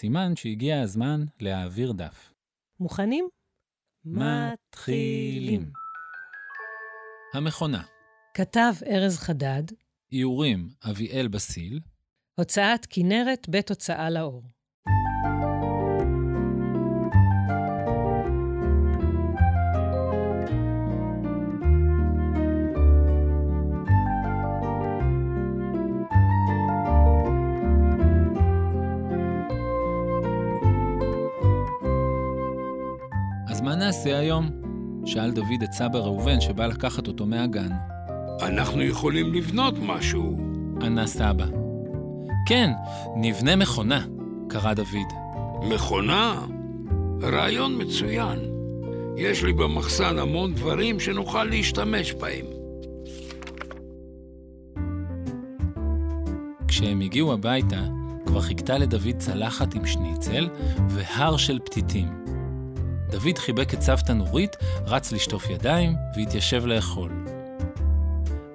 סימן שהגיע הזמן להעביר דף. מוכנים? מתחילים. המכונה, כתב ארז חדד, איורים אביאל בסיל, הוצאת כנרת בית הוצאה לאור. נעשה היום? שאל דוד את סבא ראובן שבא לקחת אותו מהגן. אנחנו יכולים לבנות משהו. ענה סבא. כן, נבנה מכונה, קרא דוד. מכונה? רעיון מצוין. יש לי במחסן המון דברים שנוכל להשתמש בהם. כשהם הגיעו הביתה, כבר חיכתה לדוד צלחת עם שניצל והר של פתיתים. דוד חיבק את סבתא נורית, רץ לשטוף ידיים והתיישב לאכול.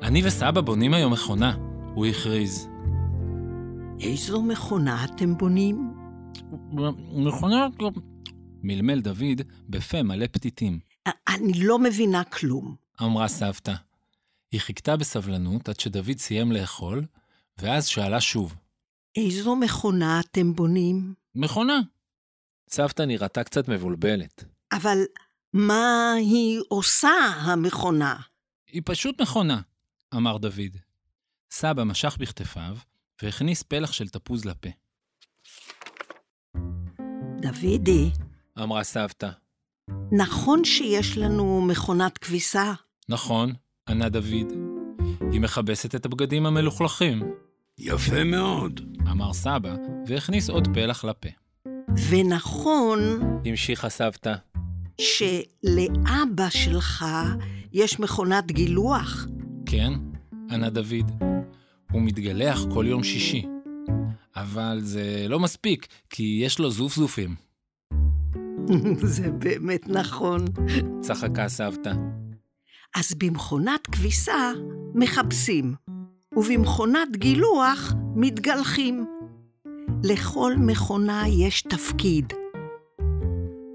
אני וסבא בונים היום מכונה, הוא הכריז. איזו מכונה אתם בונים? מכונה... מלמל דוד בפה מלא פתיתים, אני לא מבינה כלום. אמרה סבתא. היא חיכתה בסבלנות עד שדוד סיים לאכול, ואז שאלה שוב, איזו מכונה אתם בונים? מכונה. סבתא נראתה קצת מבולבלת. אבל מה היא עושה, המכונה? היא פשוט מכונה, אמר דוד. סבא משך בכתפיו והכניס פלח של תפוז לפה. דוידי, אמרה סבתא. נכון שיש לנו מכונת כביסה, נכון, ענה דוד. היא מכבסת את הבגדים המלוכלכים, יפה מאוד. אמר סבא, והכניס עוד פלח לפה. ונכון המשיכה סבתא. שלאבא שלך יש מכונת גילוח. כן, ענה דוד. הוא מתגלח כל יום שישי. אבל זה לא מספיק, כי יש לו זופזופים. זה באמת נכון. צחקה סבתא. אז במכונת כביסה מכבסים, ובמכונת גילוח מתגלחים. לכל מכונה יש תפקיד.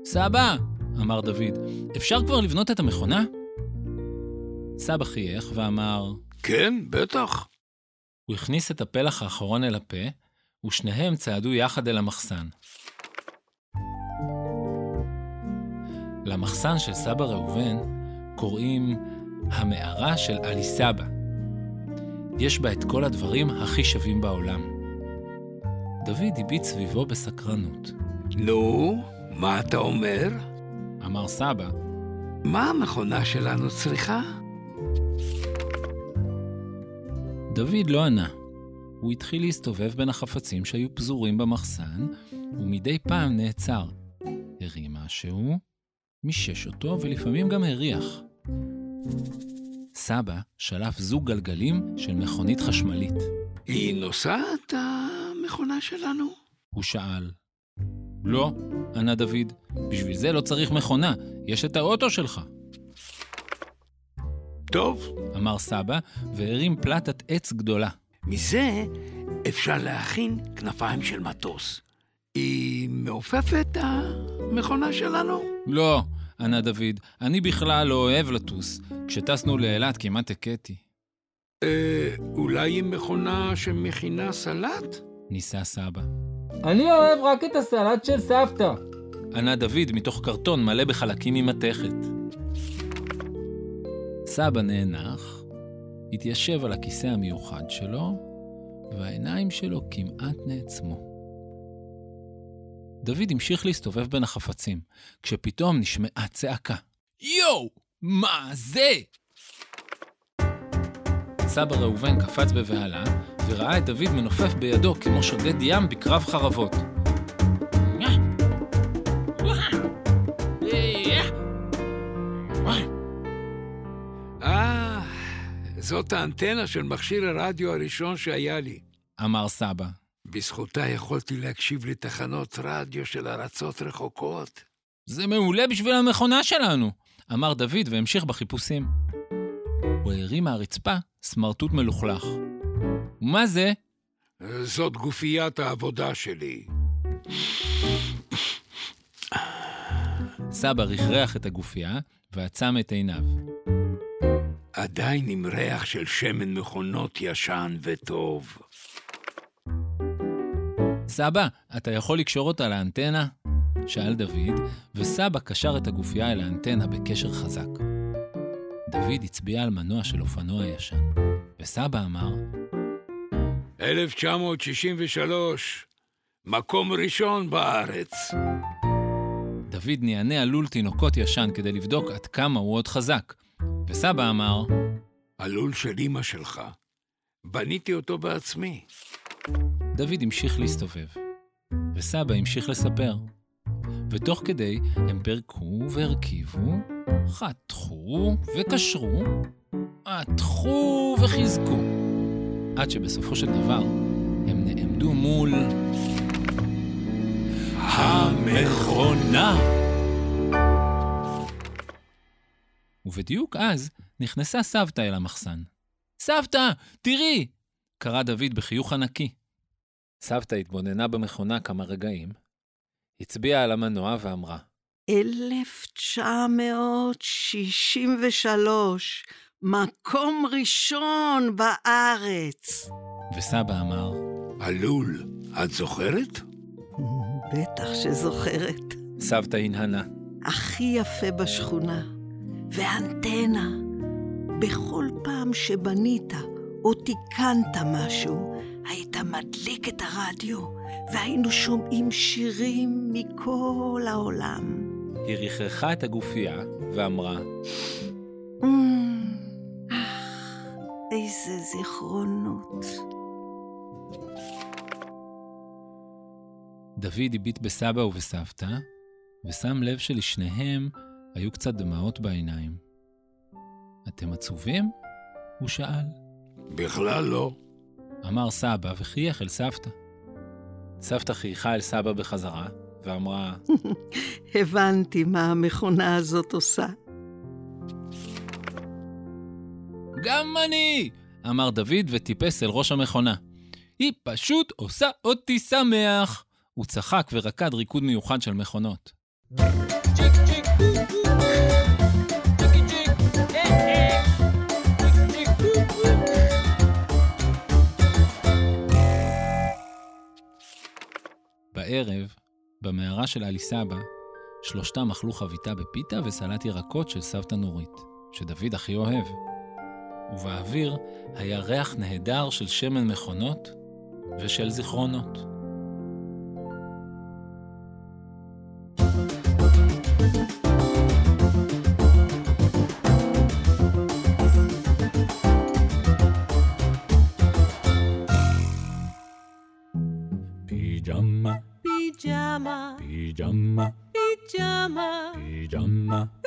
סבא, אמר דוד, אפשר כבר לבנות את המכונה? סבא חייך ואמר, כן, בטח. הוא הכניס את הפלח האחרון אל הפה, ושניהם צעדו יחד אל המחסן. למחסן של סבא ראובן קוראים המערה של עלי סבא. יש בה את כל הדברים הכי שווים בעולם. דוד הביט סביבו בסקרנות. נו, מה אתה אומר? אמר סבא, מה המכונה שלנו צריכה? דוד לא ענה. הוא התחיל להסתובב בין החפצים שהיו פזורים במחסן, ומדי פעם נעצר. הרים משהו, מישש אותו ולפעמים גם הריח. סבא שלף זוג גלגלים של מכונית חשמלית. היא נוסעת, המכונה שלנו? הוא שאל. לא, ענה דוד, בשביל זה לא צריך מכונה, יש את האוטו שלך. טוב, אמר סבא, והרים פלטת עץ גדולה. מזה אפשר להכין כנפיים של מטוס. היא מעופפת, המכונה שלנו? לא, ענה דוד, אני בכלל לא אוהב לטוס. כשטסנו לאילת כמעט הכיתי. אה, אולי היא מכונה שמכינה סלט? ניסה סבא. אני אוהב רק את הסלט של סבתא. ענה דוד מתוך קרטון מלא בחלקים ממתכת. סבא נאנח, התיישב על הכיסא המיוחד שלו, והעיניים שלו כמעט נעצמו. דוד המשיך להסתובב בין החפצים, כשפתאום נשמעה צעקה. יואו! מה זה? סבא ראובן קפץ בבהלה, וראה את דוד מנופף בידו כמו שודד ים בקרב חרבות. אה, זאת האנטנה של מכשיר הרדיו הראשון שהיה לי. אמר סבא. בזכותה יכולתי להקשיב לתחנות רדיו של ארצות רחוקות. זה מעולה בשביל המכונה שלנו, אמר דוד והמשיך בחיפושים. הוא הרים מהרצפה סמרטוט מלוכלך. מה זה? זאת גופיית העבודה שלי. סבא רכרח את הגופייה ועצם את עיניו. עדיין עם ריח של שמן מכונות ישן וטוב. סבא, אתה יכול לקשור אותה לאנטנה? שאל דוד, וסבא קשר את הגופייה אל האנטנה בקשר חזק. דוד הצביע על מנוע של אופנוע ישן, וסבא אמר, 1963, מקום ראשון בארץ. דוד נענה על לול תינוקות ישן כדי לבדוק עד כמה הוא עוד חזק, וסבא אמר, הלול של אמא שלך. בניתי אותו בעצמי. דוד המשיך להסתובב, וסבא המשיך לספר. ותוך כדי הם פירקו והרכיבו, חתכו וקשרו, עטחו וחיזקו, עד שבסופו של דבר הם נעמדו מול... המכונה! ובדיוק אז נכנסה סבתא אל המחסן. סבתא, תראי! קרא דוד בחיוך ענקי. סבתא התבוננה במכונה כמה רגעים, הצביעה על המנוע ואמרה, 1963, מקום ראשון בארץ. וסבא אמר, הלול, את זוכרת? בטח שזוכרת. סבתא הנהנה. הכי יפה בשכונה. ואנטנה. בכל פעם שבנית או תיקנת משהו, היית מדליק את הרדיו, והיינו שומעים שירים מכל העולם. היא רכרכה את הגופייה ואמרה, איזה זיכרונות. דוד הביט בסבא ובסבתא, ושם לב שלשניהם היו קצת דמעות בעיניים. אתם עצובים? הוא שאל. בכלל לא. אמר סבא וחייך אל סבתא. סבתא חייכה אל סבא בחזרה, ואמרה, הבנתי מה המכונה הזאת עושה. גם אני! אמר דוד וטיפס אל ראש המכונה. היא פשוט עושה אותי שמח! הוא צחק ורקד ריקוד מיוחד של מכונות. בערב, במערה של עלי סבא, שלושתם אכלו חביתה בפיתה וסלט ירקות של סבתא נורית, שדוד הכי אוהב. ובאוויר היה ריח נהדר של שמן מכונות ושל זיכרונות. פיג'מה, Pajama, פיג'מה, pajama, פיג'מה.